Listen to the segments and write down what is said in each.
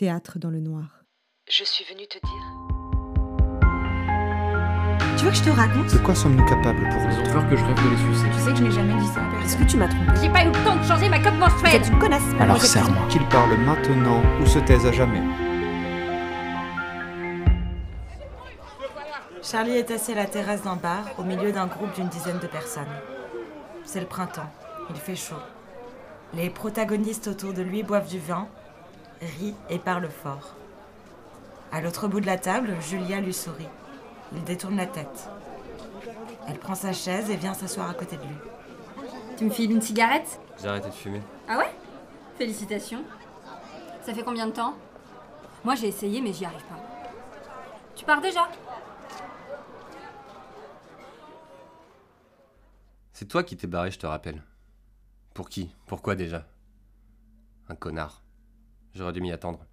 Théâtre dans le noir. Je suis venue te dire. Tu veux que je te raconte? De quoi sommes-nous capables pour ont peur que je rêve de les sucer. Tu sais que je n'ai jamais dit ça à Est-ce que tu m'as trompé J'ai pas eu le temps de changer ma coque menstruelle êtes une connasse Alors serre-moi. Qu'ils parlent maintenant ou se taisent à jamais. Charlie est assis à la terrasse d'un bar, au milieu d'un groupe d'une dizaine de personnes. C'est le printemps, il fait chaud. Les protagonistes autour de lui boivent du vin, rient et parlent fort. À l'autre bout de la table, Julia lui sourit. Il détourne la tête. Elle prend sa chaise et vient s'asseoir à côté de lui. Tu me files une cigarette? J'ai arrêté de fumer. Ah ouais? Félicitations. Ça fait combien de temps? Moi j'ai essayé mais j'y arrive pas. Tu pars déjà? C'est toi qui t'es barré, je te rappelle. Pour qui? Pourquoi déjà? Un connard. J'aurais dû m'y attendre.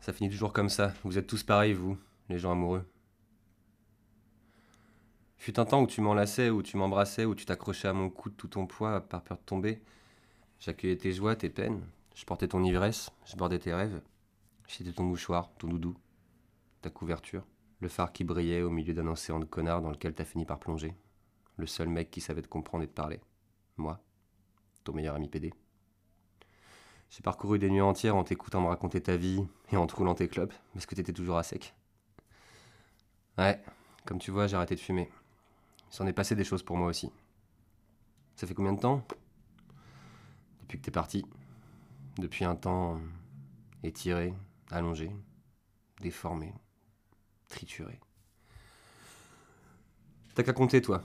Ça finit toujours comme ça. Vous êtes tous pareils, vous, les gens amoureux. Fut un temps où tu m'enlaçais, où tu m'embrassais, où tu t'accrochais à mon cou de tout ton poids par peur de tomber. J'accueillais tes joies, tes peines. Je portais ton ivresse, je bordais tes rêves. J'étais ton mouchoir, ton doudou, ta couverture, le phare qui brillait au milieu d'un océan de connards dans lequel t'as fini par plonger. Le seul mec qui savait te comprendre et te parler. Moi, ton meilleur ami PD. J'ai parcouru des nuits entières en t'écoutant me raconter ta vie et en te tes clopes, parce que t'étais toujours à sec. Ouais, comme tu vois, j'ai arrêté de fumer. Il s'en est passé des choses pour moi aussi. Ça fait combien de temps? Depuis que t'es parti. Depuis un temps étiré, allongé, déformé, trituré. T'as qu'à compter, toi.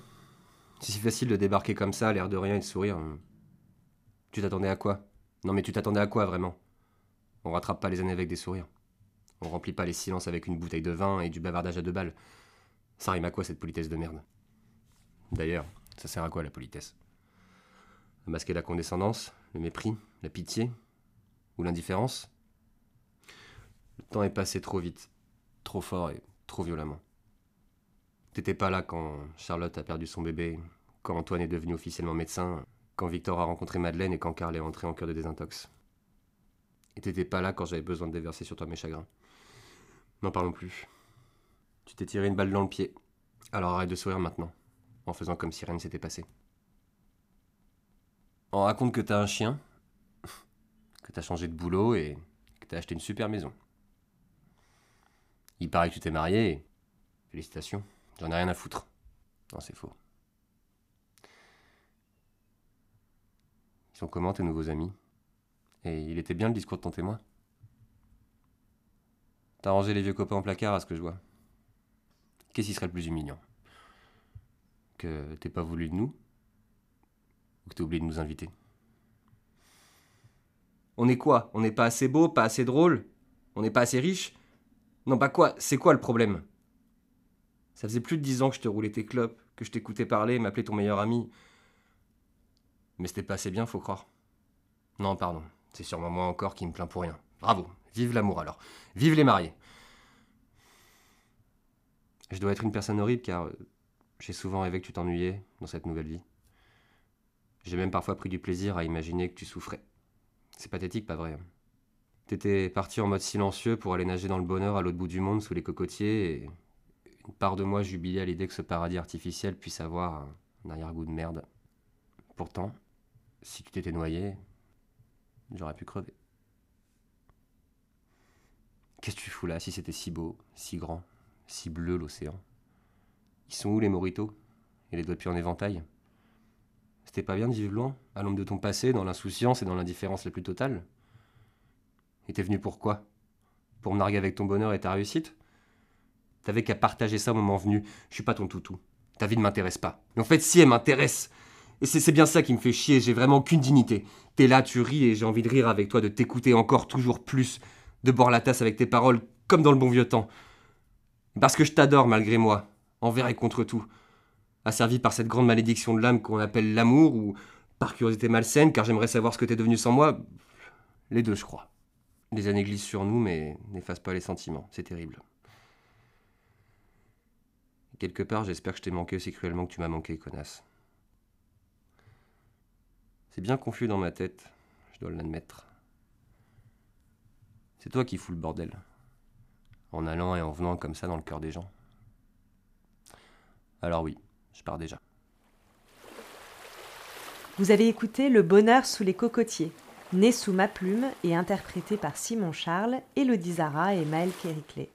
C'est si facile de débarquer comme ça, l'air de rien et de sourire. Tu t'attendais à quoi? Non mais tu t'attendais à quoi vraiment? On rattrape pas les années avec des sourires. On remplit pas les silences avec une bouteille de vin et du bavardage à deux balles. Ça rime à quoi cette politesse de merde? D'ailleurs, ça sert à quoi la politesse? À masquer la condescendance, le mépris, la pitié? Ou l'indifférence? Le temps est passé trop vite, trop fort et trop violemment. T'étais pas là quand Charlotte a perdu son bébé, quand Antoine est devenu officiellement médecin, quand Victor a rencontré Madeleine et quand Karl est entré en cœur de désintox. Et t'étais pas là quand j'avais besoin de déverser sur toi mes chagrins. N'en parlons plus. Tu t'es tiré une balle dans le pied. Alors arrête de sourire maintenant, en faisant comme si rien ne s'était passé. On raconte que t'as un chien, que t'as changé de boulot et que t'as acheté une super maison. Il paraît que tu t'es marié et... Félicitations. J'en ai rien à foutre. Non, c'est faux. Comment tes nouveaux amis. Et il était bien le discours de ton témoin. T'as rangé les vieux copains en placard à ce que je vois. Qu'est-ce qui serait le plus humiliant? Que t'aies pas voulu de nous? Ou que t'aies oublié de nous inviter? On est quoi? On n'est pas assez beau, pas assez drôle? On n'est pas assez riche? Non, pas quoi? C'est quoi le problème? Ça faisait plus de dix ans que je te roulais tes clopes, que je t'écoutais parler, m'appeler ton meilleur ami. Mais c'était pas assez bien, faut croire. Non, pardon. C'est sûrement moi encore qui me plains pour rien. Bravo. Vive l'amour alors. Vive les mariés. Je dois être une personne horrible car euh, j'ai souvent rêvé que tu t'ennuyais dans cette nouvelle vie. J'ai même parfois pris du plaisir à imaginer que tu souffrais. C'est pathétique, pas vrai hein. T'étais parti en mode silencieux pour aller nager dans le bonheur à l'autre bout du monde sous les cocotiers et une part de moi jubilait à l'idée que ce paradis artificiel puisse avoir un arrière-goût de merde. Pourtant, si tu t'étais noyé, j'aurais pu crever. Qu'est-ce que tu fous là si c'était si beau, si grand, si bleu l'océan? Ils sont où les moritos? Et les doigts de en éventail? C'était pas bien de vivre loin, à l'ombre de ton passé, dans l'insouciance et dans l'indifférence la plus totale? Et t'es venu pour quoi? Pour me narguer avec ton bonheur et ta réussite? T'avais qu'à partager ça au moment venu. Je suis pas ton toutou. Ta vie ne m'intéresse pas. Mais en fait, si elle m'intéresse. Et c'est bien ça qui me fait chier. J'ai vraiment aucune dignité. T'es là, tu ris et j'ai envie de rire avec toi, de t'écouter encore toujours plus, de boire la tasse avec tes paroles, comme dans le bon vieux temps. Parce que je t'adore malgré moi, envers et contre tout. Asservi par cette grande malédiction de l'âme qu'on appelle l'amour, ou par curiosité malsaine, car j'aimerais savoir ce que t'es devenu sans moi. Les deux, je crois. Les années glissent sur nous, mais n'effacent pas les sentiments. C'est terrible. Quelque part, j'espère que je t'ai manqué aussi cruellement que tu m'as manqué, connasse. Bien confus dans ma tête, je dois l'admettre. C'est toi qui fous le bordel. En allant et en venant comme ça dans le cœur des gens. Alors oui, je pars déjà. Vous avez écouté Le bonheur sous les cocotiers, né sous ma plume et interprété par Simon Charles, Élodie Zara et Maël Kériclé.